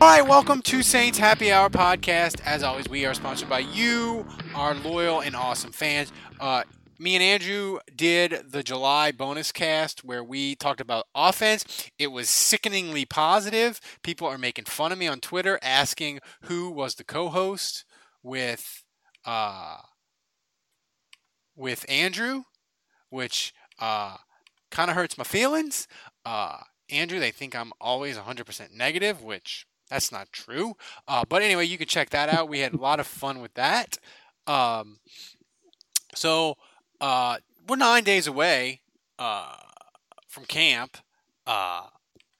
Right, welcome to Saints Happy Hour podcast. As always, we are sponsored by you, our loyal and awesome fans. Uh, me and Andrew did the July bonus cast where we talked about offense. It was sickeningly positive. People are making fun of me on Twitter, asking who was the co-host with uh, with Andrew, which uh, kind of hurts my feelings. Uh, Andrew, they think I'm always 100% negative, which that's not true. Uh, but anyway, you can check that out. We had a lot of fun with that. Um, so uh, we're nine days away uh, from camp. Uh,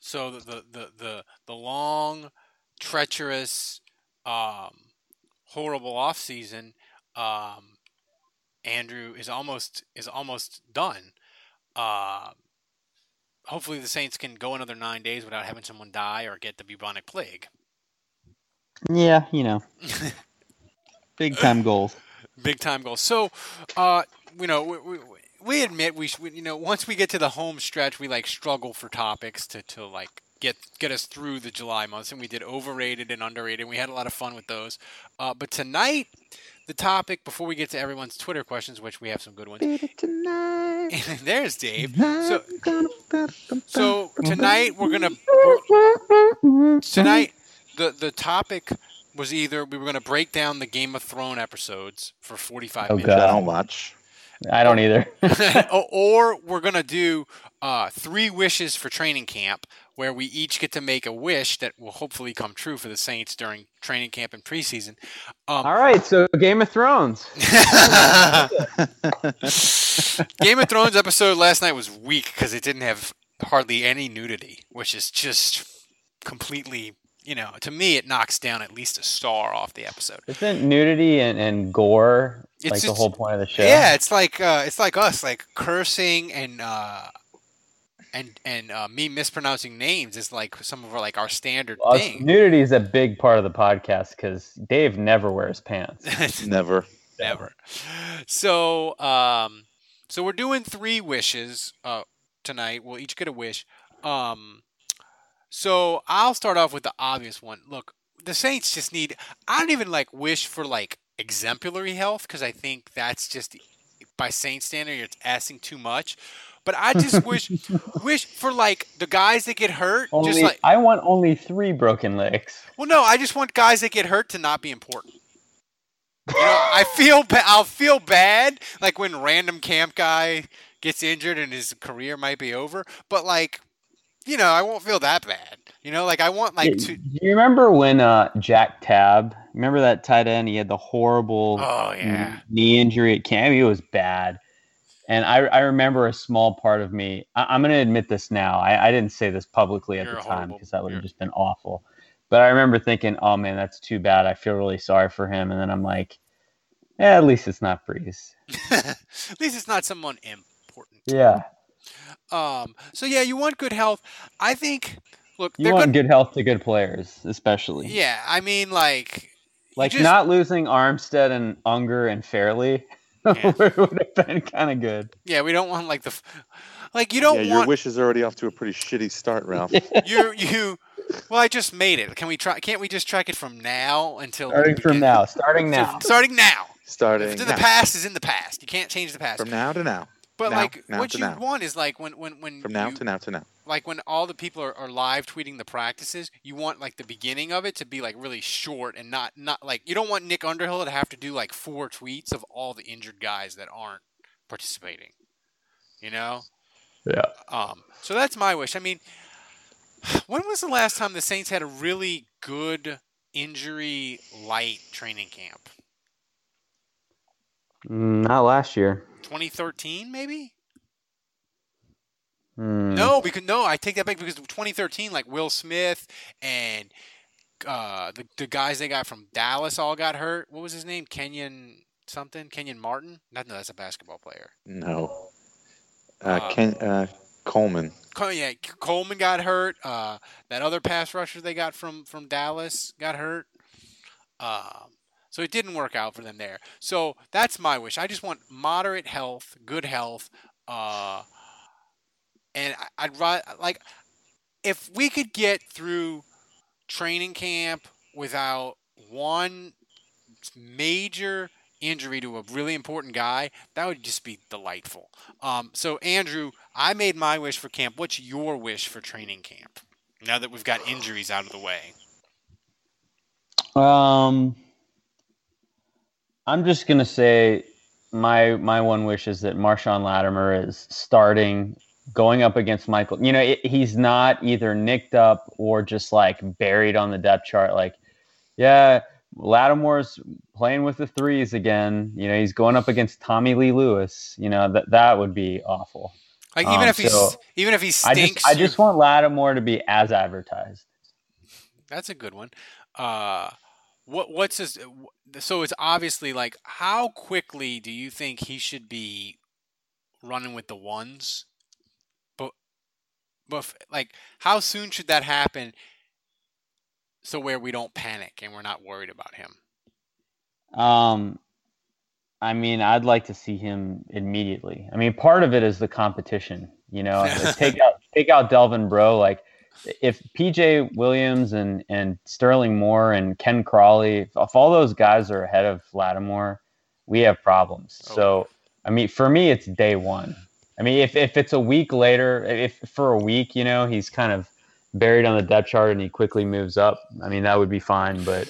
so the, the, the, the, the long, treacherous, um, horrible off season, um, Andrew is almost is almost done. Hopefully the Saints can go another nine days without having someone die or get the bubonic plague. Yeah, you know, big time goals. Big time goals. So, uh, you know, we, we, we admit we, we, you know, once we get to the home stretch, we like struggle for topics to, to like get get us through the July months, and we did overrated and underrated. We had a lot of fun with those. Uh, but tonight, the topic before we get to everyone's Twitter questions, which we have some good ones. There's Dave. So, so tonight we're gonna we're- tonight the the topic was either we were gonna break down the Game of Thrones episodes for 45 Oh, minutes, God. I don't watch. I don't either. or, or we're gonna do uh, three wishes for training camp, where we each get to make a wish that will hopefully come true for the Saints during training camp and preseason. Um, All right, so Game of Thrones. Game of Thrones episode last night was weak because it didn't have hardly any nudity, which is just completely, you know, to me it knocks down at least a star off the episode. Isn't nudity and, and gore It's like the whole point of the show? Yeah, it's like uh, it's like us, like cursing and uh, and and uh, me mispronouncing names is like some of our like our standard Well, thing. nudity is a big part of the podcast because Dave never wears pants. Never. Never. So, um, so we're doing three wishes uh, tonight. We'll each get a wish. Um, so I'll start off with the obvious one. Look, the Saints just need. I don't even like wish for like exemplary health because I think that's just by Saint standard it's asking too much. But I just wish wish for like the guys that get hurt. Only, just like I want only three broken legs. well, no, I just want guys that get hurt to not be important. You know, I feel ba- I'll feel bad like when random camp guy gets injured and his career might be over, but like, you know, I won't feel that bad. You know, like I want like to. Do you remember when uh, Jack Tab? Remember that tight end? He had the horrible Oh yeah, knee injury at camp. It was bad. And I, I remember a small part of me. I, I'm going to admit this now. I, I didn't say this publicly at You're the time because that would have just been awful. But I remember thinking, oh man, that's too bad. I feel really sorry for him. And then I'm like, yeah, at least it's not Brees. at least it's not someone important. Yeah. Um. So yeah, you want good health. I think. Look, You want good. good health to good players, especially. Yeah, I mean, like, Like just- not losing Armstead and Unger and Fairley Yeah. would have been kind of good. Yeah, we don't want like the, like you don't yeah, your want wish is already off to a pretty shitty start, Ralph. you you. Well, I just made it. Can we try? Can't we just track it from now until Starting from now. Starting So, now. starting now. Starting If it's the now. past is in the past. You can't change the past. from now to now. But now- like now what you now. want is like when when when From now you- to now to now. like when all the people are, are live tweeting the practices, you want like the beginning of it to be like really short and not not like you don't want Nick Underhill to have to do like four tweets of all the injured guys that aren't participating. You know? Yeah. Um so that's my wish. I mean, when was the last time the Saints had a really good injury light training camp? Mm, Not last year. 2013 maybe? Mm. No, because no, I take that back because 2013, like Will Smith and uh, the the guys they got from Dallas all got hurt. What was his name? Kenyon something? Kenyon Martin? Not no, that's a basketball player. No. Uh, Uh, Ken, uh, Coleman. Col- yeah, Coleman got hurt. Uh, that other pass rusher they got from from Dallas got hurt. Um, so it didn't work out for them there. So that's my wish. I just want moderate health, good health, uh, and I- I'd rather like if we could get through training camp without one major injury to a really important guy, that would just be delightful. Um, so Andrew, I made my wish for camp. What's your wish for training camp? Now that we've got injuries out of the way. Um, I'm just gonna say my my one wish is that Marshon Lattimore is starting, going up against Michael. You know, it, he's not either nicked up or just like buried on the depth chart. Like, yeah, Lattimore's playing with the threes again. You know, he's going up against Tommy Lee Lewis. You know that that would be awful. Like even Um, if he's so even if he I stinks, just I just want Lattimore to be as advertised. That's a good one. Uh, what what's his? So it's obviously like how quickly do you think he should be running with the ones? But but like how soon should that happen? So where we don't panic and we're not worried about him. Um, I mean, I'd like to see him immediately. I mean, part of it is the competition. You know, take out take out Delvin Breaux. Like, if PJ Williams and and Sterling Moore and Ken Crawley, if, if all those guys are ahead of Lattimore, we have problems. Oh. So, I mean, for me, it's day one. I mean, if if it's a week later, if for a week, you know, he's kind of buried on the depth chart and he quickly moves up. I mean, that would be fine, but.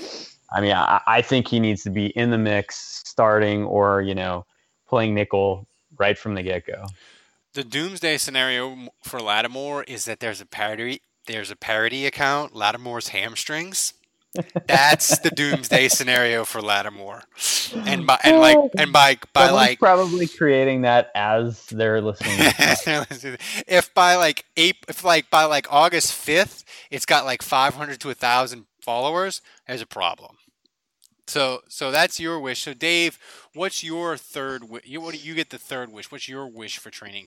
I mean, I, I think he needs to be in the mix, starting or you know, playing nickel right from the get go. The doomsday scenario for Lattimore is that there's a parody there's a parody account, Lattimore's hamstrings. That's the doomsday scenario for Lattimore. And by and like oh, and by by Someone's like probably creating that as they're listening. if by like April, if like by like August fifth, it's got like five hundred to a thousand followers, there's a problem. So so that's your wish. So Dave, what's your third wish? You, what do you get the third wish? What's your wish for training?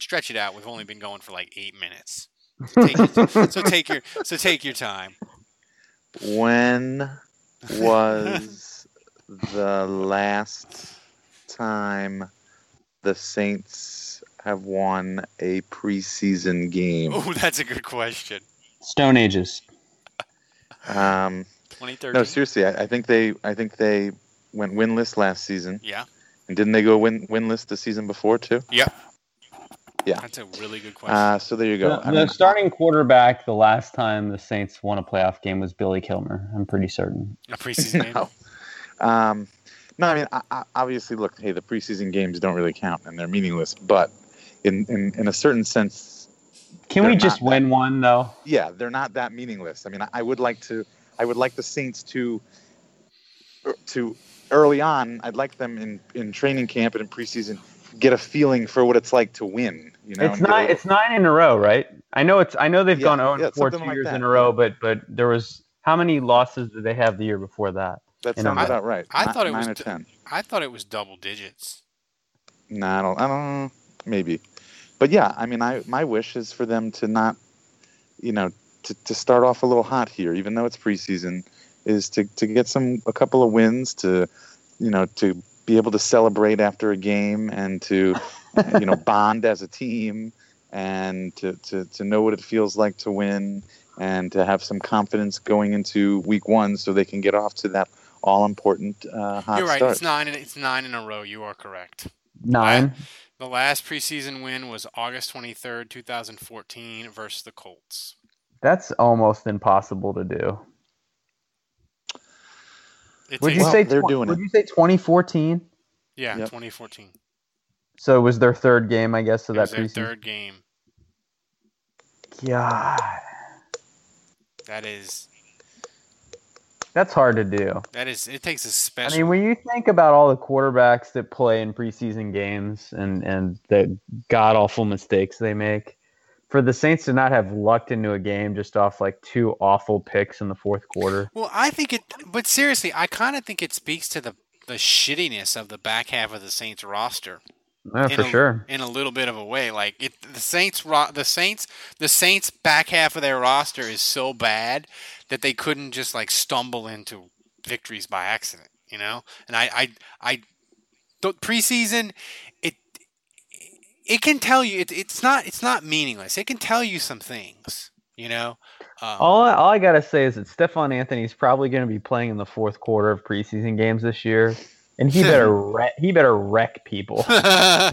Camp and stretch it out. We've only been going for like eight minutes. So take your, so take your so take your time. When was the last time the Saints have won a preseason game? Oh, that's a good question. Stone Ages. Um, 2013. no, seriously, I, I think they I think they went winless last season. Yeah. And didn't they go win winless the season before too? Yep. Yeah. That's a really good question. Uh, so there you go. The, I the starting quarterback the last time the Saints won a playoff game was Billy Kilmer. I'm pretty certain. a preseason game. no. Um, no, I mean, I, I, obviously, look, hey, the preseason games don't really count and they're meaningless, but in, in, in a certain sense, Can we just not win one though? yeah, they're not that meaningless. I mean, I, I would like to, I would like the Saints to, to early on, I'd like them in, in training camp and in preseason get a feeling for what it's like to win. You know, it's and get not. a- It's nine in a row, right? I know it's. I know they've Yeah, gone 0 yeah, and 4 two like years that, in a row, but but there was how many losses did they have the year before that? that sounds row. about right. I Ni- thought it nine was or d- ten. I thought it was double digits. No, I don't. I don't know. Maybe, but yeah, I mean, I my wish is for them to not, you know, to, to start off a little hot here, even though it's preseason, is to to get some a couple of wins to, you know, to be able to celebrate after a game and to, you know, bond as a team and to, to to know what it feels like to win and to have some confidence going into week one so they can get off to that all important uh, hot You're right. start. It's nine. In, it's nine in a row. You are correct. Nine. The last preseason win was August 23rd, 2014, versus the Colts. That's almost impossible to do. It Would you Well, say? they're tw- doing would it. you say 2014? yeah, Yep. 2014. So it was their third game, I guess, of It that was their preseason. third game. God, That is that's hard to do. that is. It takes a special. I mean, when you think about all the quarterbacks that play in preseason games and and the god awful mistakes they make, for the Saints to not have lucked into a game just off like two awful picks in the fourth quarter. Well, I think it, but seriously, I kind of think it speaks to the the shittiness of the back half of the Saints roster. Yeah, for a, sure. In a little bit of a way, like it, the Saints, ro- the Saints, the Saints back half of their roster is so bad that they couldn't just like stumble into victories by accident, you know. And I, I, I, the preseason, it, can tell you it, it's not it's not meaningless. It can tell you some things, you know. Um, All I, all I gotta say is that Stephon Anthony's probably going to be playing in the fourth quarter of preseason games this year, and he better wreck, he better wreck people. well,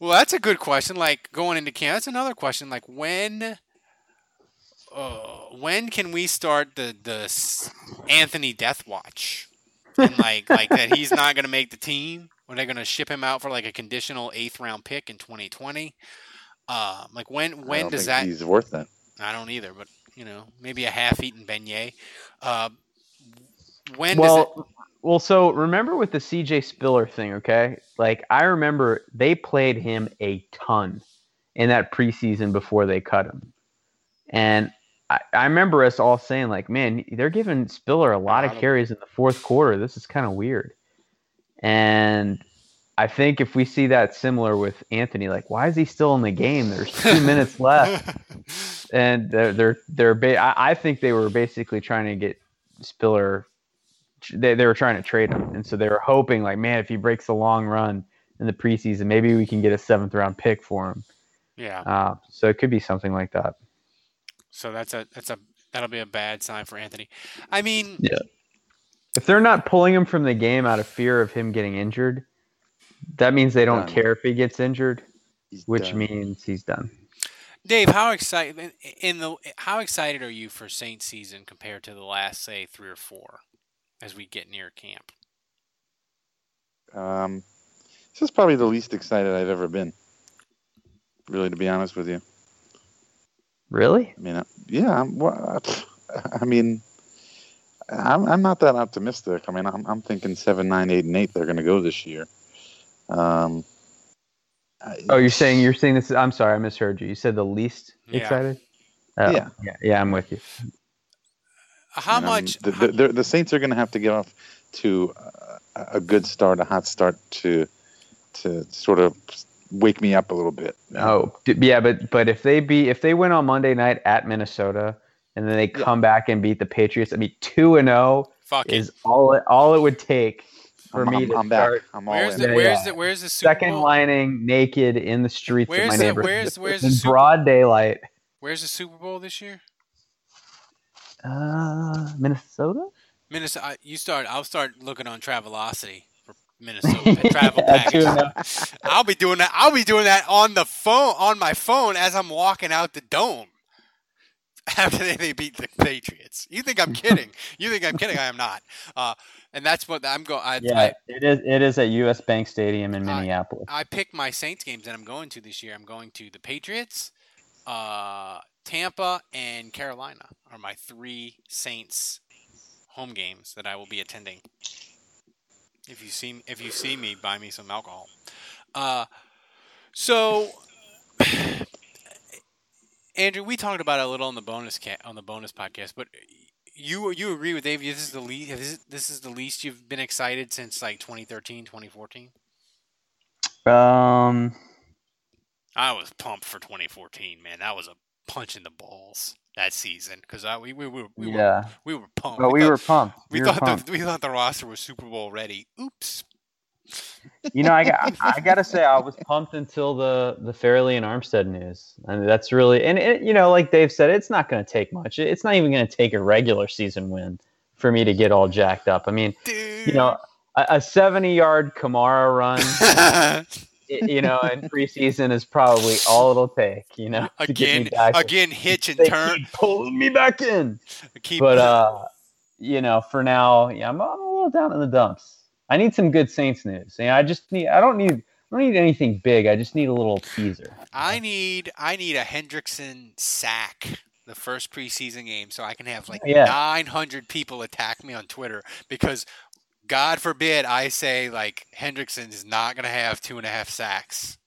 that's a good question. Like going into camp, that's another question. Like when, uh, when can we start the the Anthony Death Watch? And like like that he's not going to make the team. Or they're going to ship him out for like a conditional eighth round pick in 2020. Uh, like when I when don't does think that? He's worth that. I don't either, but you know maybe a half-eaten beignet. Uh, when does it? well, well, so remember with the CJ Spiller thing, okay? Like I remember they played him a ton in that preseason before they cut him, and I, I remember us all saying like, "Man, they're giving Spiller a lot of lot of- carries in the fourth quarter. This is kind of weird." And I think if we see that similar with Anthony, like, why is he still in the game? There's two minutes left and they're they're they're ba- I, I think they were basically trying to get Spiller. They they were trying to trade him, and so they were hoping like, man, if he breaks the long run in the preseason, maybe we can get a seventh round pick for him. yeah. Uh, so it could be something like that. So that's a that's a that'll be a bad sign for Anthony. I mean, Yeah. If they're not pulling him from the game out of fear of him getting injured, that means they don't Done. care if he gets injured, He's which done. means he's done. Dave, how excited in the how excited are you for Saint season compared to the last say three or four as we get near camp? Um, this is probably the least excited I've ever been. Really, to be honest with you. Really? I mean, uh, yeah. I'm, well, I mean, I'm, I'm not that optimistic. I mean, I'm, I'm thinking seven, nine, eight, and eight. They're going to go this year. Um, I- Oh, you're saying you're saying this? I'm sorry, I misheard you. You said the least Yeah. excited. Oh, Yeah. yeah, yeah, I'm with you. How you know, much? The, how- the, the, the Saints are going to have to get off to uh, a good start, a hot start to to sort of wake me up a little bit. Oh, d- yeah, but but if they be if they win on Monday night at Minnesota and then they come back and beat the Patriots, I mean two and zero is all it, all it would take for I'm, me I'm, to I'm back. I'm all Where's in. the Yeah, where's yeah. the where's the Super second Bowl? lining naked in the streets Where's of my the- neighborhood where's- where's the in Super- broad daylight. Where's the Super Bowl this year? Uh, Minnesota. Minnesota. You start. I'll start looking on Travelocity for Minnesota travel I do. I'll be doing that. I'll be doing that on the phone, on my phone, as I'm walking out the dome. After they, they beat the Patriots. You think I'm kidding? you think I'm kidding? I am not. Uh, and that's what I'm going. I, Yeah, I, it is. It is at U.S. Bank Stadium in Minneapolis. I picked my Saints games that I'm going to this year. I'm going to the Patriots, uh, Tampa, and Carolina are my three Saints home games that I will be attending. If you see if you see me, buy me some alcohol. Uh, so, Andrew, we talked about it a little on the bonus cat on the bonus podcast, but you you agree with Dave? This is the least. This is, this is the least you've been excited since like 2013, 2014. Um, I was pumped for 2014, man. That was a punch in the balls that season because we, we, we, we yeah, were we were pumped. but we thought, were pumped. We, We were thought pumped. The, we thought the roster was Super Bowl ready. Oops. You know, I got, I got to say, I was pumped until the the Fairley and Armstead news, and that's really, and it, you know, like Dave said, it's not going to take much. It's not even going to take a regular season win for me to get all jacked up. I mean, you know, a, a seventy yard Kamara run, i- you know, in preseason is probably all it'll take. You know, Again, again, hitch and They turn. pulling me back in. Keep, But uh, you know, for now, yeah, I'm, I'm a little down in the dumps. I need some good Saints news. You know, I just need. I don't need. I don't need anything big. I just need a little teaser. I need I need a Hendrickson sack the first preseason game so I can have like Yeah. 900 people attack me on Twitter because God forbid I say like Hendrickson is not going to have two and a half sacks.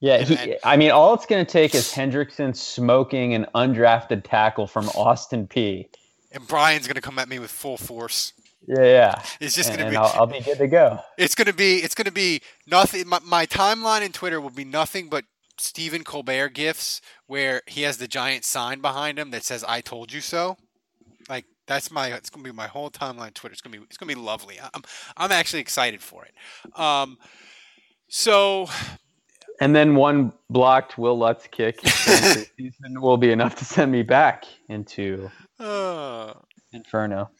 Yeah, he, I mean, all it's going to take is Hendrickson smoking an undrafted tackle from Austin Peay. And Brian's going to come at me with full force. Yeah, yeah. It's just and, gonna be I'll, I'll be good to go. It's gonna be it's gonna be nothing. My, my timeline in Twitter will be nothing but Stephen Colbert gifts where he has the giant sign behind him that says "I told you so." Like that's my it's gonna be my whole timeline Twitter. It's gonna be it's gonna be lovely. I'm I'm actually excited for it. Um, so And then one blocked Will Lutz kick will be enough to send me back into uh, Inferno.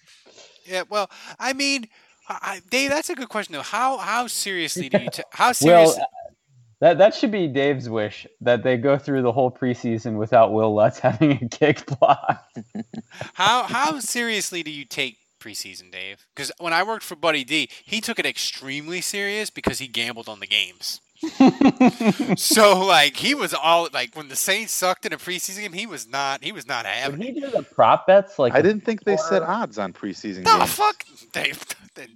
Yeah, well, I mean, I, Dave, that's a good question though. How how seriously do you ta- how Well, serious? that that should be Dave's wish that they go through the whole preseason without Will Lutz having a kick blocked. How how seriously do you take preseason, Dave? Because when I worked for Buddy D, he took it extremely serious because he gambled on the games. so like he was all like when the Saints sucked in a preseason game, he was not he was not having Would it. he do the prop bets like I didn't think they set odds on preseason No games. fuck Dave. The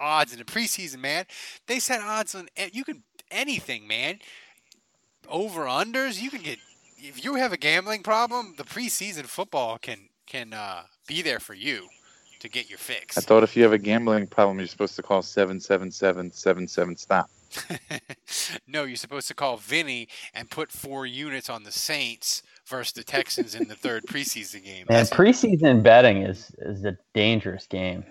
odds in the preseason, man. They set odds on you can anything, man. Over unders, you can get if you have a gambling problem, the preseason football can can uh, be there for you to get your fix. I thought if you have a gambling problem, you're supposed to call seven seven seven seven seven stop. no, you're supposed to call Vinny and put four units on the Saints versus the Texans in the third preseason game. Man, That's- preseason betting is is a dangerous game.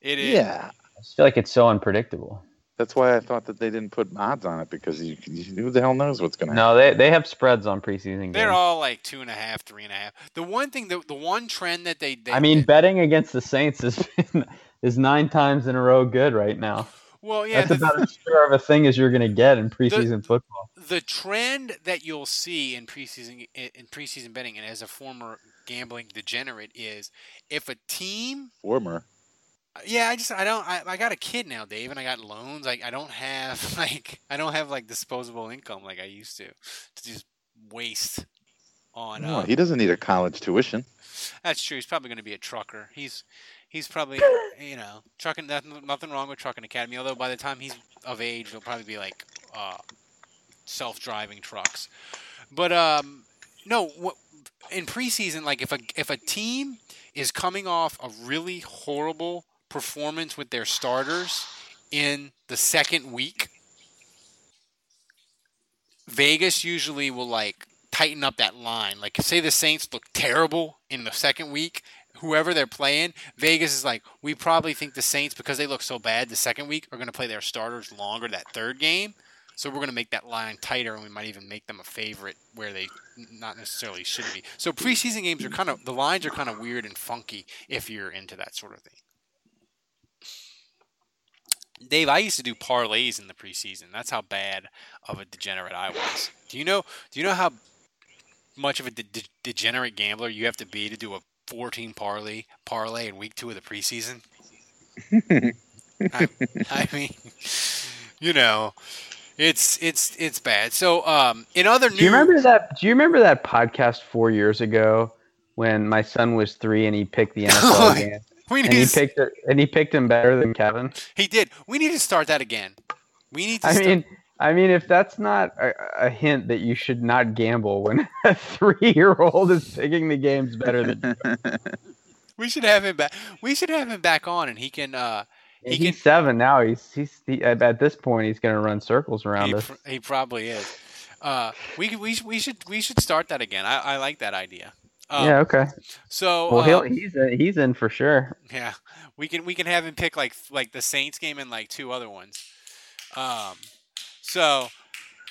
it is. Yeah, I feel like it's so unpredictable. That's why I thought that they didn't put odds on it because you, you who the hell knows what's going to happen. No, they they have spreads on preseason They're all like two and a half, three and a half. The one thing, the, the one trend that they, they I mean, betting against the Saints is is nine times in a row good right now. well, yeah, That's the, about as sure of a thing as you're going to get in preseason football. the trend that you'll see in preseason in in preseason betting, and as a former gambling degenerate, is if a team Former. Yeah, I just I don't I, I got a kid now, Dave, and I got loans. Like I don't have like I don't have like disposable income like I used to to just waste on. No, Uh, he doesn't need a college tuition. that's true. He's probably going to be a trucker. He's he's probably you know trucking. Nothing, nothing wrong with trucking academy. Although by the time he's of age, he'll probably be like uh, self-driving trucks. But um, no, what, in preseason, like if a if a team is coming off a really horrible performance with their starters in the second week, Vegas usually will like tighten up that line. Like say the Saints look terrible in the second week, whoever they're playing, Vegas is like, we probably think the Saints because they look so bad the second week are going to play their starters longer that third game. So we're going to make that line tighter, and we might even make them a favorite where they not necessarily should be. So preseason games are kind of the lines are kind of weird and funky if you're into that sort of thing. Dave, I used to do parlays in the preseason. That's how bad of a degenerate I was. Do you know? Do you know how much of a de- de- degenerate gambler you have to be to do a 14 parlay parlay in week two of the preseason? I, I mean, you know, it's it's it's bad. So, um, in other news, Do you remember that? Do you remember that podcast four years ago when my son was three and he picked the NFL game? we and he to, picked it, and he picked him better than Kevin. he did. We need to start that again. We need to. I start, mean, I mean, if that's not a, a hint that you should not gamble when a three-year-old is picking the games better than we should have him back. We should have him back on, and he can. Uh, He he's can- seven now. He's he's he, at, this point he's going to run circles around he, us. pr- he probably is. Uh, we we should we should we should start that again. I, I like that idea. Um, yeah. Okay. So Well, he'll, um, he's in, he's in for sure. Yeah, we can we can have him pick like like the Saints game and like two other ones. Um, so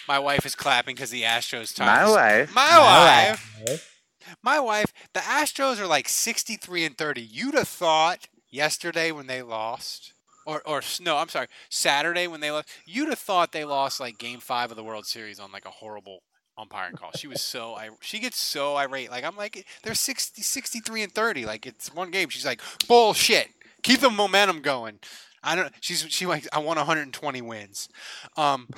my wife is clapping because the Astros tied. My wife. My wife. My wife. The Astros are like sixty three and thirty. You'd have thought yesterday when they lost. Or, or no, I'm sorry. Saturday when they lost, you'd have thought they lost like Game Five of the World Series on like a horrible umpiring call. She was so I she gets so irate. Like I'm like they're 60, 63 and 30. Like it's one game. She's like bullshit. Keep the momentum going. I don't. She's she like I want 120 wins. Um.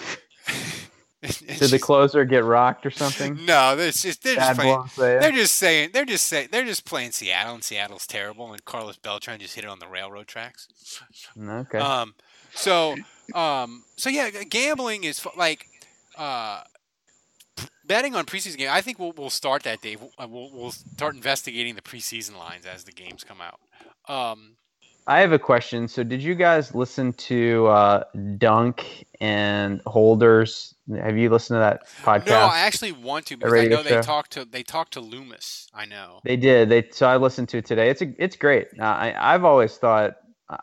and Did the closer get rocked or something? no, they're just they're just playing. They're just saying they're just saying they're just playing Seattle and Seattle's terrible and Carlos Beltran just hit it on the railroad tracks. Okay. Um, so, um, so yeah, gambling is like, uh, betting on preseason game. I think we'll we'll start that, Dave. We'll, we'll start investigating the preseason lines as the games come out. Um, I have a question. So, did you guys listen to uh, Dunc and Holders? Have you listened to that podcast? no, I actually want to because I know they talked to they talked to Loomis. I know. They did. They so I listened to it today. It's a, it's great. Uh, I I've always thought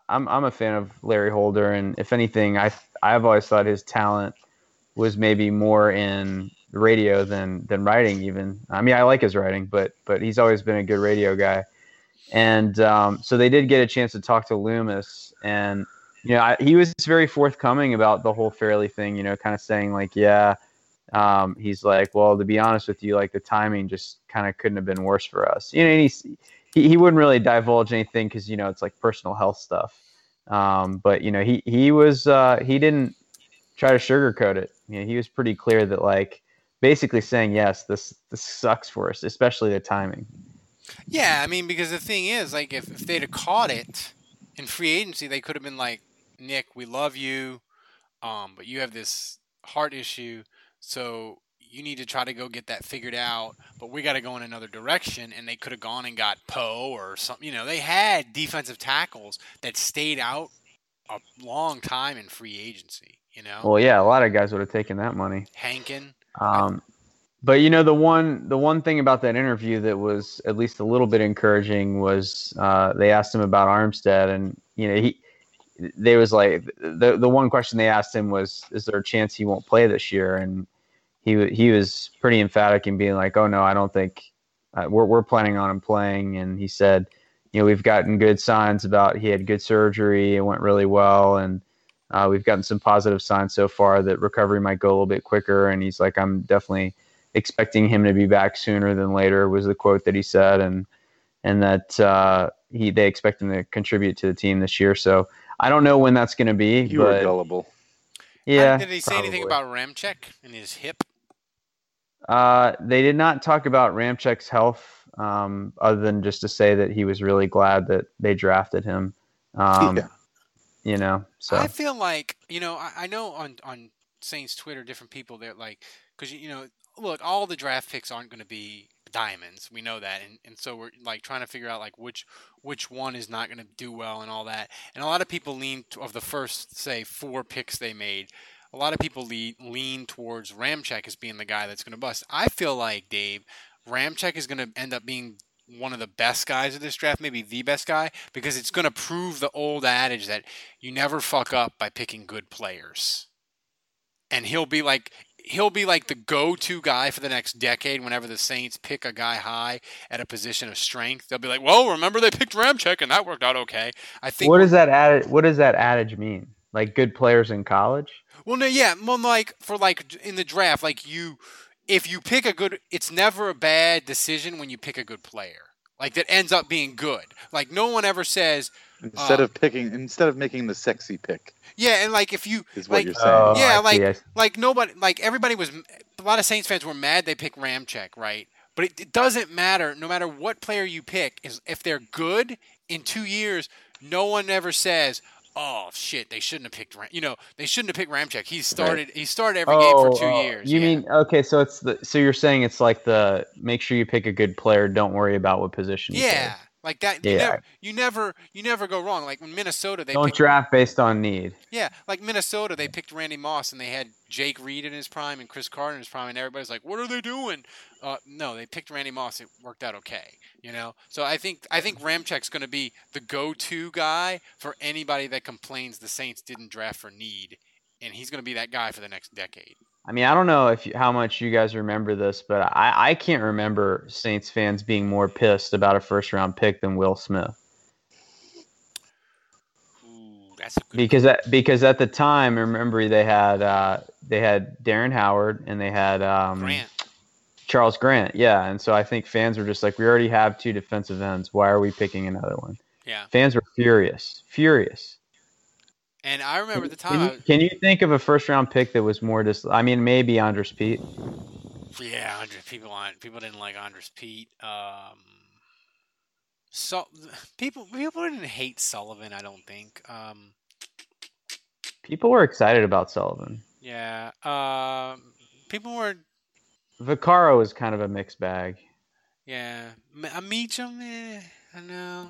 I'm I'm a fan of Larry Holder, and if anything, I I've always thought his talent was maybe more in radio than than writing. Even I mean, I like his writing, but but he's always been a good radio guy. And um, so they did get a chance to talk to Loomis, and you know I, he was very forthcoming about the whole Fairley thing. You know, kind of saying like, yeah, um, he's like, well, to be honest with you, like the timing just kind of couldn't have been worse for us. You know, and he's, he he wouldn't really divulge anything because you know it's like personal health stuff. Um, but you know, he he was uh, he didn't try to sugarcoat it. You know, he was pretty clear that like basically saying yes, this this sucks for us, especially the timing. Yeah, I mean, because the thing is, like, if, if they'd have caught it in free agency, they could have been like, Nick, we love you, um, but you have this heart issue, so you need to try to go get that figured out. But we got to go in another direction, and they could have gone and got Poe or something. You know, they had defensive tackles that stayed out a long time in free agency. You know, Well, yeah, a lot of guys would have taken that money. Hankin. Um, but you know the one the one thing about that interview that was at least a little bit encouraging was uh, they asked him about Armstead and you know he they was like the the one question they asked him was is there a chance he won't play this year? And he he was pretty emphatic in being like oh no I don't think uh, we're we're planning on him playing. And he said you know we've gotten good signs about he had good surgery. It went really well. And uh, we've gotten some positive signs so far that recovery might go a little bit quicker and he's like I'm definitely expecting him to be back sooner than later was the quote that he said and and that uh, he they expect him to contribute to the team this year so I don't know when that's going to be You were but gullible. yeah Did he say anything about Ramczyk and his hip? Uh, they did not talk about Ramczyk's health, um, other than just to say that he was really glad that they drafted him. Um, Yeah. You know, so. I feel like you know I, I know on on Saints Twitter different people they're like because you know look all the draft picks aren't going to be diamonds we know that and, and so we're like trying to figure out like which which one is not going to do well and all that and a lot of people lean to, of the first say four picks they made a lot of people lean, lean towards Ramczyk as being the guy that's going to bust. I feel like Dave Ramczyk is going to end up being one of the best guys of this draft, maybe the best guy, because it's going to prove the old adage that you never fuck up by picking good players. and he'll be like he'll be like the go-to guy for the next decade whenever the Saints pick a guy high at a position of strength. They'll be like, "Well, remember they picked Ramczyk and that worked out okay." I think What does that ad, What does that adage mean? Like good players in college? Well, no, yeah, well, like for like in the draft, like you, if you pick a good, it's never a bad decision when you pick a good player, like that ends up being good. Like no one ever says, Instead uh, of picking, instead of making the sexy pick, yeah, and like if you is what like, you're saying. Oh, yeah, I like see, like nobody, like everybody was, a lot of Saints fans were mad they picked Ramczyk, right? But it, it doesn't matter. No matter what player you pick, is if they're good in two years, no one ever says. Oh shit! They shouldn't have picked Ram. You know, they shouldn't have picked Ramczyk. He started. He started every game for two oh, years. You yeah. mean okay? So it's the so you're saying it's like the make sure you pick a good player. Don't worry about what position. Yeah. Like that. You Yeah. never, you never, you never go wrong. Like when Minnesota, they Don't picked, draft based on need. yeah, like Minnesota, they picked Randy Moss and they had Jake Reed in his prime and Cris Carter in his prime, and everybody's like, "What are they doing?" Uh, no, they picked Randy Moss. It worked out okay, you know. So I think I think Ramczyk's going to be the go-to guy for anybody that complains the Saints didn't draft for need, and he's going to be that guy for the next decade. I mean, I don't know if you, how much you guys remember this, but I, I can't remember Saints fans being more pissed about a first round pick than Will Smith. Ooh, that's a. Because at, because at the time, remember they had uh, they had Darren Howard and they had um, Grant. Charles Grant, yeah, and so I think fans were just like, we already have two defensive ends. Why are we picking another one? Yeah, Fans were furious, furious. And I remember at the time. Can you, was- can you think of a first round pick that was more dis? I mean, maybe Andrus Peat. Yeah, Andrus, people on people didn't like Andrus Peat. Um, so people people didn't hate Sullivan. I don't think. Um, People were excited about Sullivan. yeah, um, people were. Vaccaro is kind of a mixed bag. Yeah, Meachem. Eh, I know.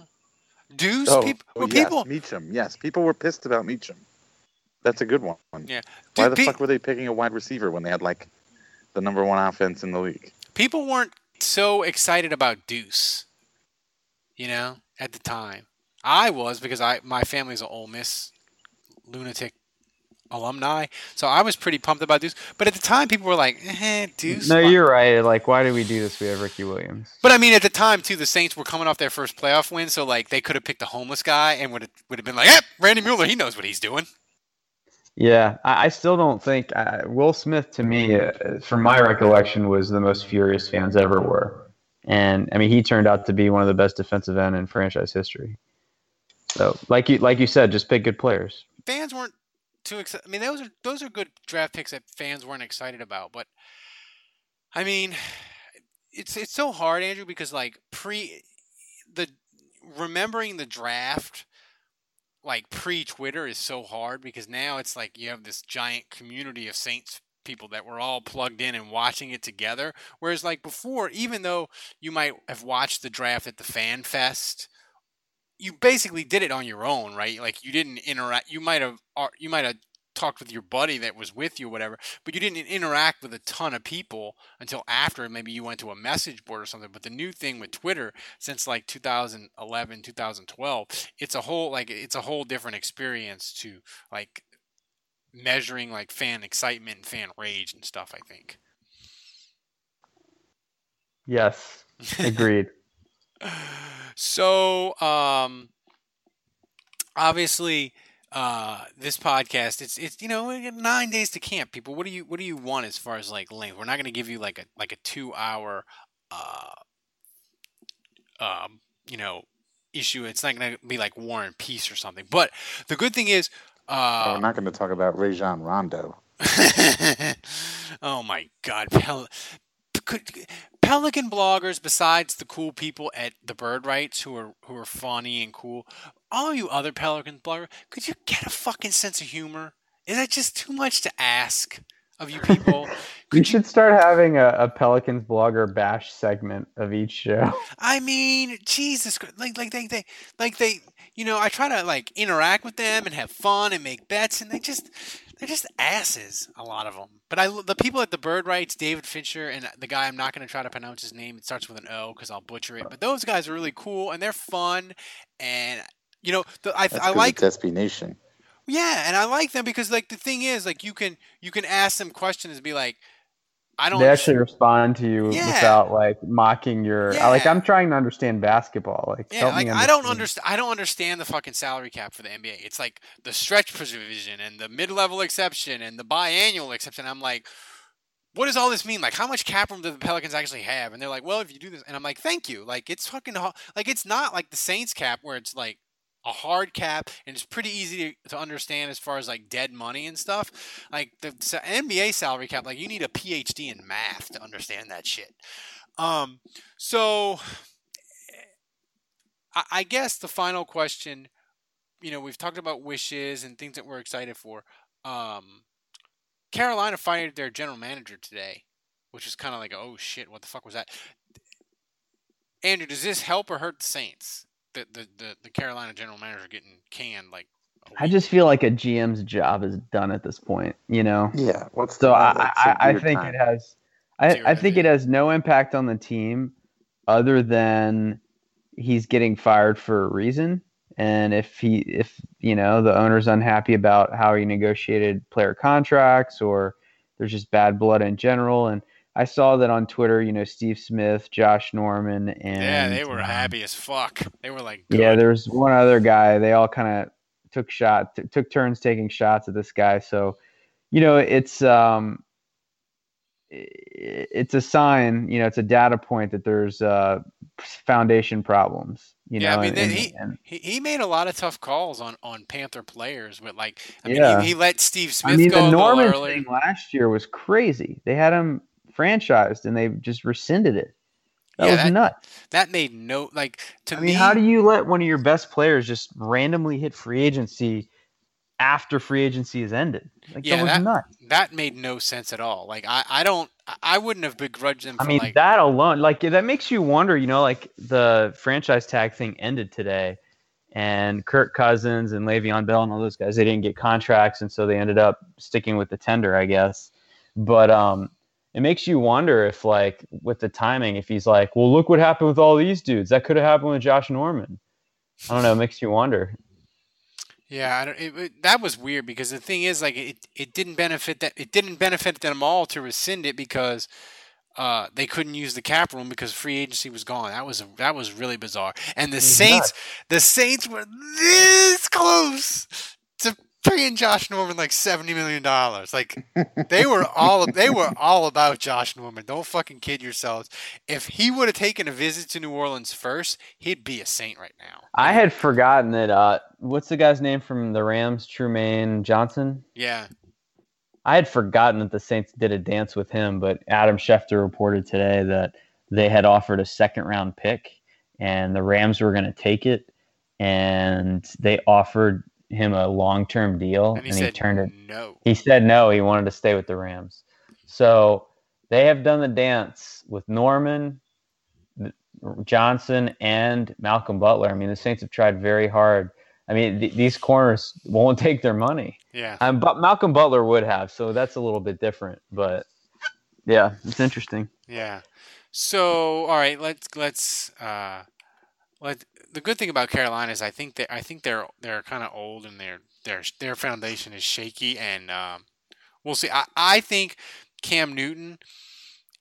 Deuce. Oh, people. oh, Well, yes, people. Meachem. Yes, people were pissed about Meachem. That's a good one. Yeah. Why the pe- fuck were they picking a wide receiver when they had like the number one offense in the league? people weren't so excited about Deuce. You know, at the time, I was because I my family's an Ole Miss lunatic alumni, so I was pretty pumped about Deuce. But at the time, people were like, "Eh, Deuce." No, why- you're right. Like, why do we do this? We have Ricky Williams. But I mean, at the time too, the Saints were coming off their first playoff win, so like they could have picked a homeless guy and would have would have been like, "Yep, Randy Mueller, he knows what he's doing." Yeah, I, I still don't think uh, Will Smith, to me, uh, from my recollection, was the most furious fans ever were. And I mean, he turned out to be one of the best defensive end in franchise history. So, like you like you said, just pick good players. Fans weren't too excited. I mean, those are those are good draft picks that fans weren't excited about. But I mean, it's it's so hard, Andrew, because like pre the remembering the draft like pre Twitter is so hard because now it's like you have this giant community of Saints people that were all plugged in and watching it together. Whereas like before, even though you might have watched the draft at the fan fest, you basically did it on your own, right? Like you didn't interact. You might have uh, you might have talked with your buddy that was with you, or whatever, but you didn't interact with a ton of people until after maybe you went to a message board or something. But the new thing with Twitter since like 2011, 2012, it's a whole like it's a whole different experience to like measuring like fan excitement and fan rage and stuff. I think. Yes, agreed. So, um, obviously, uh, this podcast, it's it's you know nine days to camp. People, what do you what do you want as far as like length? We're not going to give you like a like a two hour, uh, um, you know, issue. It's not going to be like War and Peace or something. But the good thing is, uh, We're not going to talk about Rajon Rondo. oh my God, Pel- could, Pelican bloggers, besides the cool people at the Bird Writes who are who are funny and cool, all you other Pelican bloggers, could you get a fucking sense of humor? Is that just too much to ask of you people? You should start having a, a Pelicans blogger bash segment of each show. I mean, Jesus, Christ, like like they they like they you know I try to like interact with them and have fun and make bets and they just they're just asses a lot of them. But I the people at the Bird Writes, David Fincher and the guy I'm not going to try to pronounce his name. It starts with an O because I'll butcher it. But those guys are really cool and they're fun and you know the, I I like Nation. Yeah, and I like them because like the thing is like you can you can ask them questions and be like, I don't. They actually respond to you Yeah. without like mocking your. I Like I'm trying to understand basketball. Like Yeah, help like me I don't understand. understand. I don't understand the fucking salary cap for the NBA. It's like the stretch provision and the mid-level exception and the biannual exception. I'm like, what does all this mean? Like, how much cap room do the Pelicans actually have? And they're like, well, if you do this, and I'm like, thank you. Like, it's fucking ho- like it's not like the Saints cap where it's like a hard cap and it's pretty easy to, understand as far as like dead money and stuff. Like the NBA salary cap, like you need a PhD in math to understand that shit. Um, so I, I guess the final question, you know, we've talked about wishes and things that we're excited for. Um, Carolina fired their general manager today, which is kind of like, oh shit, what the fuck was that? Andrew, does this help or hurt the Saints? The the the, the Carolina general manager getting canned like. I just feel like a GM's job is done at this point. You know. Yeah. What's So the- I, that's I, a I think time. it has. I, I think it has no impact on the team, other than he's getting fired for a reason. And if he, if you know, the owner's unhappy about how he negotiated player contracts, or there's just bad blood in general. And I saw that on Twitter. You know, Steve Smith, Josh Norman, and yeah, they were um, happy as fuck. They were like, yeah, good. there's one other guy. They all kind of took shot, t- took turns taking shots at this guy. So, you know, it's um, it's a sign. You know, it's a data point that there's uh, foundation problems. You Yeah, I mean, and- he, and- he he made a lot of tough calls on on Panther players, but like, I mean, Yeah. he, he let Steve Smith I mean, go the Norman thing last year was crazy. They had him franchised, and they've just rescinded it. That Yeah, was that- nuts. That made no like to I me. mean, how do you let one of your best players just randomly hit free agency after free agency is ended? Like Yeah, that was that- nuts. that made no sense at all. Like I, I don't I- wouldn't have begrudged them for I mean, like that alone, like that makes you wonder. You know, like the franchise tag thing ended today, and Kirk Cousins and Le'Veon Bell and all those guys, they didn't get contracts, and so they ended up sticking with the tender, I guess. But um, it makes you wonder if, like, with the timing, if he's like, well, look what happened with all these dudes. That could have happened with Josh Norman. I don't know. It makes you wonder. Yeah, I don't, it, it- that was weird because the thing is, like, it, it didn't benefit that it didn't benefit them all to rescind it because uh, they couldn't use the cap room because free agency was gone. That was that was really bizarre. And the was Saints, the Saints were this close to paying Josh Norman like seventy million dollars. Like they were all they were all about Josh Norman. Don't fucking kid yourselves. If he would have taken a visit to New Orleans first, he'd be a Saint right now. I had forgotten that. Uh, what's the guy's name from the Rams? Trumaine Johnson. Yeah. I had forgotten that the Saints did a dance with him, but Adam Schefter reported today that they had offered a second round pick and the Rams were going to take it and they offered him a long term deal And he said turned it no. he said no, he wanted to stay with the Rams. So they have done the dance with Norman, Johnson, and Malcolm Butler. I mean, the Saints have tried very hard. I mean, th- these corners won't take their money. Yeah. Um, but Malcolm Butler would have, so that's a little bit different. But yeah, it's interesting. Yeah. So all right, let's let's uh let the good thing about Carolina is I think that I think they're they're kind of old and their their their foundation is shaky and um we'll see. I I think Cam Newton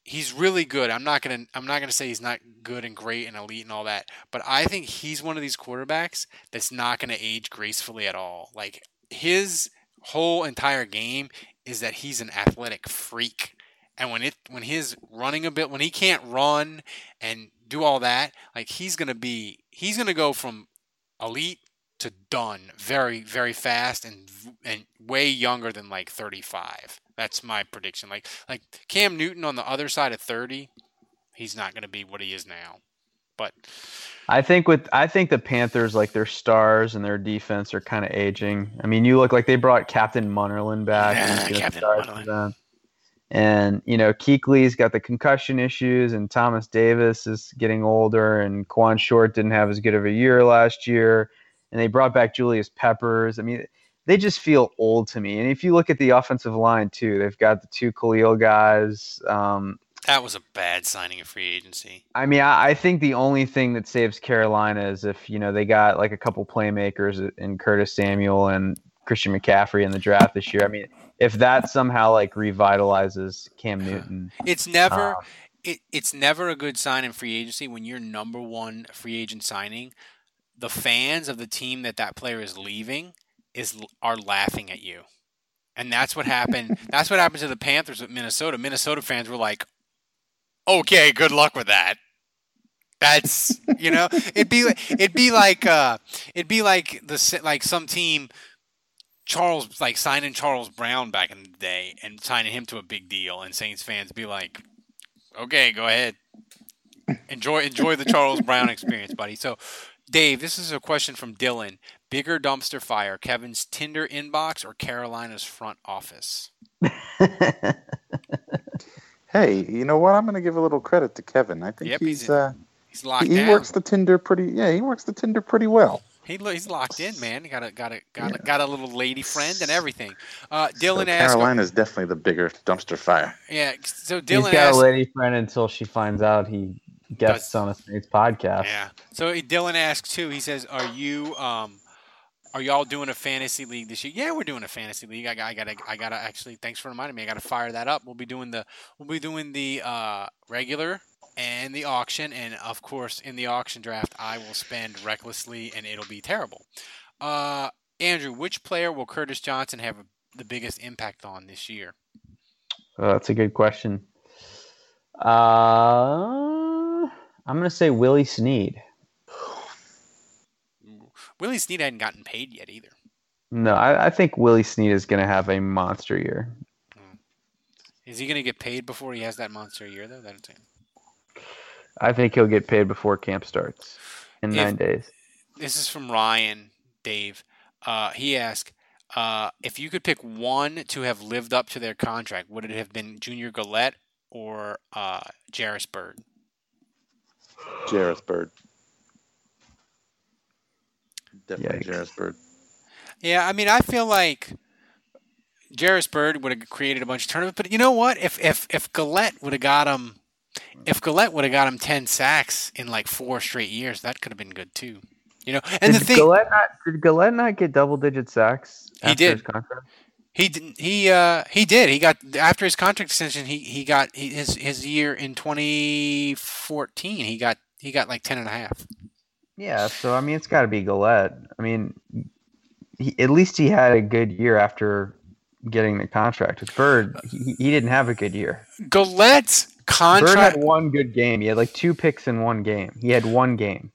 he's really good. I'm not to I'm not to say he's not good and great and elite and all that, but I think he's one of these quarterbacks that's not to age gracefully at all. Like his whole entire game is that he's an athletic freak. And when it when his running a bit when he can't run and do all that, like he's gonna be he's gonna go from elite to done very very fast and and way younger than like 35. That's my prediction. Like like Cam Newton on the other side of 30, he's not gonna be what he is now. But I think with I think the Panthers like their stars and their defense are kind of aging. I mean, you look like they brought Captain Munnerlyn back. and Captain Munnerlyn. And you know, Kuechly's got the concussion issues, and Thomas Davis is getting older, and Kawann Short didn't have as good of a year last year. And they brought back Julius Peppers. I mean, they just feel old to me. And if you look at the offensive line too, they've got the two Kalil guys. Um, that was a bad signing of free agency. I mean, I, I think the only thing that saves Carolina is if you know they got like a couple playmakers in Curtis Samuel and Christian McCaffrey in the draft this year. I mean, if that somehow like revitalizes Cam Newton, It's never Um, it, it's never a good sign in free agency when your number one free agent signing, the fans of the team that that player is leaving is are laughing at you. And that's what happened. that's what happened to the Panthers with Minnesota. Minnesota fans were like, "Okay, good luck with that." That's you know, it'd be it'd be like uh, it'd be like the like some team Charles like signing Charles Brown back in the day and signing him to a big deal, and Saints fans be like, "Okay, go ahead, enjoy enjoy the Charles Brown experience, buddy." So, Dave, this is a question from Dylan: Bigger dumpster fire, Kevin's Tinder inbox or Carolina's front office? Hey, you know what? I'm going to give a little credit to Kevin. I think Yep, he's he's- uh, He's locked he, he works the Tinder pretty. Yeah, he works the Tinder pretty well. He lo- he's locked in, man. He got a got a got a, got a little lady friend and everything. Uh, So Dylan asked, Carolina is definitely the bigger dumpster fire. yeah. So he's Dylan got asked, a lady friend until she finds out he guests on a Saints podcast. Yeah. So Dylan asks too. He says, "Are you um, are y'all doing a fantasy league this year?" Yeah, we're doing a fantasy league. I got, I got, to I got to actually. Thanks for reminding me. I got to fire that up. We'll be doing the, we'll be doing the uh, regular and the auction, and of course, in the auction draft, I will spend recklessly, and it'll be terrible. Uh, Andrew, which player will Curtis Johnson have the biggest impact on this year? Oh, that's a good question. Uh, I'm gonna say Willie Snead. Willie Snead hadn't gotten paid yet either. No, I, I think Willie Snead is gonna have a monster year. Is he going to get paid before he has that monster year though? That's I think he'll get paid before camp starts in If- nine days. This is from Ryan Dave. Uh, he asked uh, if you could pick one to have lived up to their contract, would it have been Junior Galette or uh, Jairus Byrd? Jairus Byrd. Definitely Yikes. Jairus Byrd. Yeah, I mean, I feel like Jairus Byrd would have created a bunch of tournaments, but you know what? If if if Galette would have got him, if Galette would have got him ten sacks in like four straight years, that could have been good too. You know, and did the thing Galette not did Galette not get double digit sacks? He after did. His contract? He didn't. He uh he did. He got after his contract extension. He he got he, his his year in 2014. He got he got like ten and a half. Yeah, so I mean, it's got to be Galette. I mean, he, at least he had a good year after getting the contract. With Byrd, he, he didn't have a good year. Galette's Byrd had one good game. He had like two picks in one game. He had one game.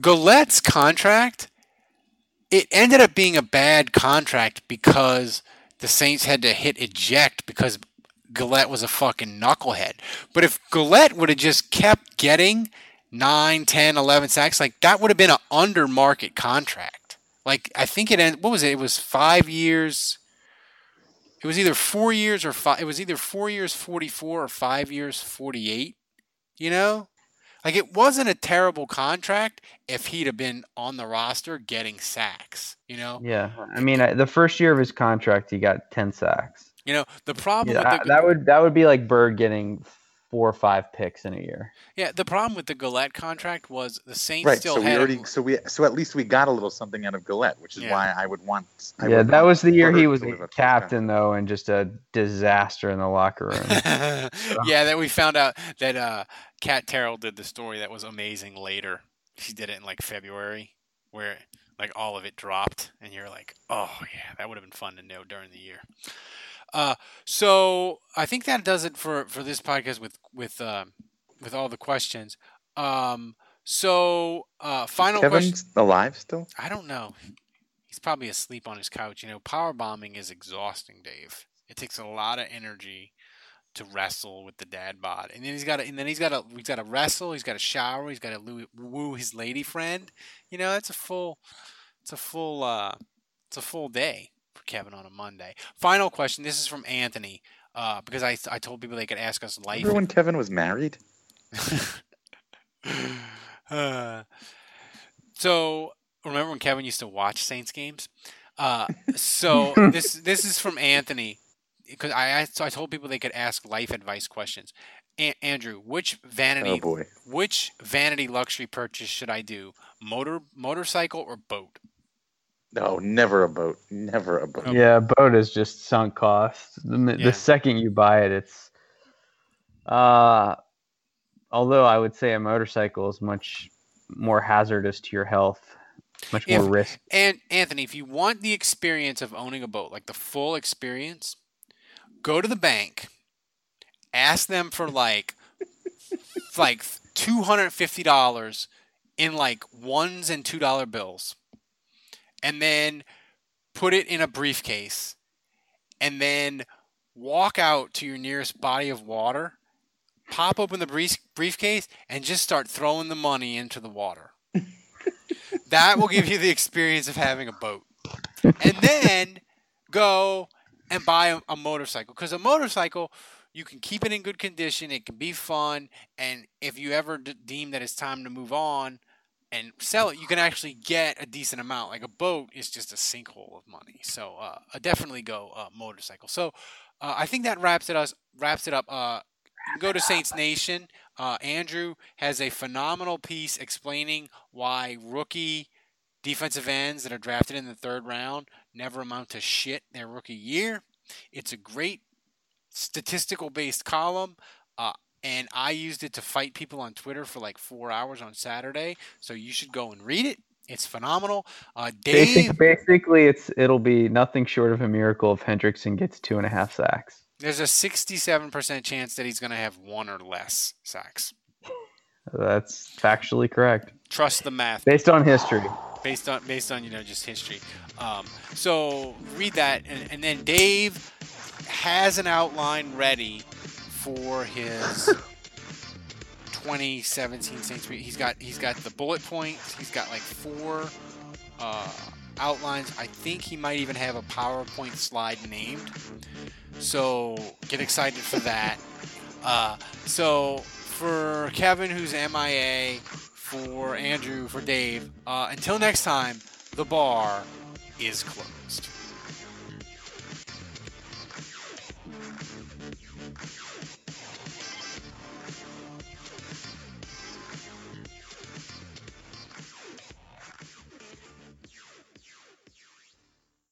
Galette's contract. It ended up being a bad contract because the Saints had to hit eject because Galette was a fucking knucklehead. But if Galette would have just kept getting 9, 10, 11 sacks, like that would have been an under market contract. Like I think it ended, what was it? It was 5 years it was either 4 years or 5 it was either 4 years 44 or 5 years 48, you know? Like it wasn't a terrible contract if he'd have been on the roster getting sacks, you know? Yeah, I mean, I, the first year of his contract, he got ten sacks. You know, the problem Yeah, with the that would that would be like Byrd getting four or five picks in a year. Yeah, the problem with the Galette contract was the Saints Right. still So we had already. So we. So at least we got a little something out of Galette, which is Yeah. why I would want. I yeah, would that want was the year he was a up to captain though, and just a disaster in the locker room. yeah, that we found out that uh Kat Terrell did the story that was amazing later. She did it in like February where like all of it dropped and you're like, "Oh, yeah, that would have been fun to know during the year." Uh so I think that does it for for this podcast with with um with all the questions. Um so uh final question Kevin's alive still. I don't know. He's probably asleep on his couch. You know, power bombing is exhausting, Dave. It takes a lot of energy to wrestle with the dad bod, and then he's got to, and then he's got to, he's got to wrestle. He's got to shower. He's got to woo his lady friend. You know, that's a full, it's a full, uh, it's a full day for Kevin on a Monday. Final question. This is from Anthony, uh, because I, I told people they could ask us life. Remember when Kevin was married? Uh, so remember when Kevin used to watch Saints games? Uh, so this this is from Anthony because I asked, so I told people they could ask life advice questions. A- Andrew, which vanity Oh boy. which vanity luxury purchase should I do? Motor motorcycle or boat? No, never a boat. Never a boat. Yeah, a boat is just sunk cost. The, Yeah. the second you buy it, it's. Uh, although I would say a motorcycle is much more hazardous to your health, much more risk. And Anthony, if you want the experience of owning a boat, like the full experience, go to the bank, ask them for like like two hundred fifty dollars in like ones and two dollar bills, and then put it in a briefcase, and then walk out to your nearest body of water, pop open the brief- briefcase, and just start throwing the money into the water. that will give you the experience of having a boat. And then go and buy a, a motorcycle because a motorcycle you can keep it in good condition it can be fun and if you ever d- deem that it's time to move on and sell it you can actually get a decent amount. Like a boat is just a sinkhole of money. So uh, uh, definitely go uh, motorcycle. So uh, i think that wraps it us wraps it up. Uh, go to saints nation. Uh, andrew has a phenomenal piece explaining why rookie defensive ends that are drafted in the third round never amount to shit their rookie year. It's a great statistical based column. And I used it to fight people on Twitter for like four hours on Saturday. So you should go and read it. It's phenomenal. Uh, Dave, Basic, basically, it's it'll be nothing short of a miracle if Hendrickson gets two and a half sacks. there's a 67% chance that he's going to have one or less sacks. That's factually correct, Trust the math. based on history. based on based on you know just history. Um, so read that, and, and then Dave has an outline ready for his 2017 Saints. He's got he's got the bullet points. He's got like four uh, outlines. I think he might even have a PowerPoint slide named. So get excited for that. Uh, so for Kevin, who's MIA, for Andrew, for Dave, uh, until next time, the bar is closed.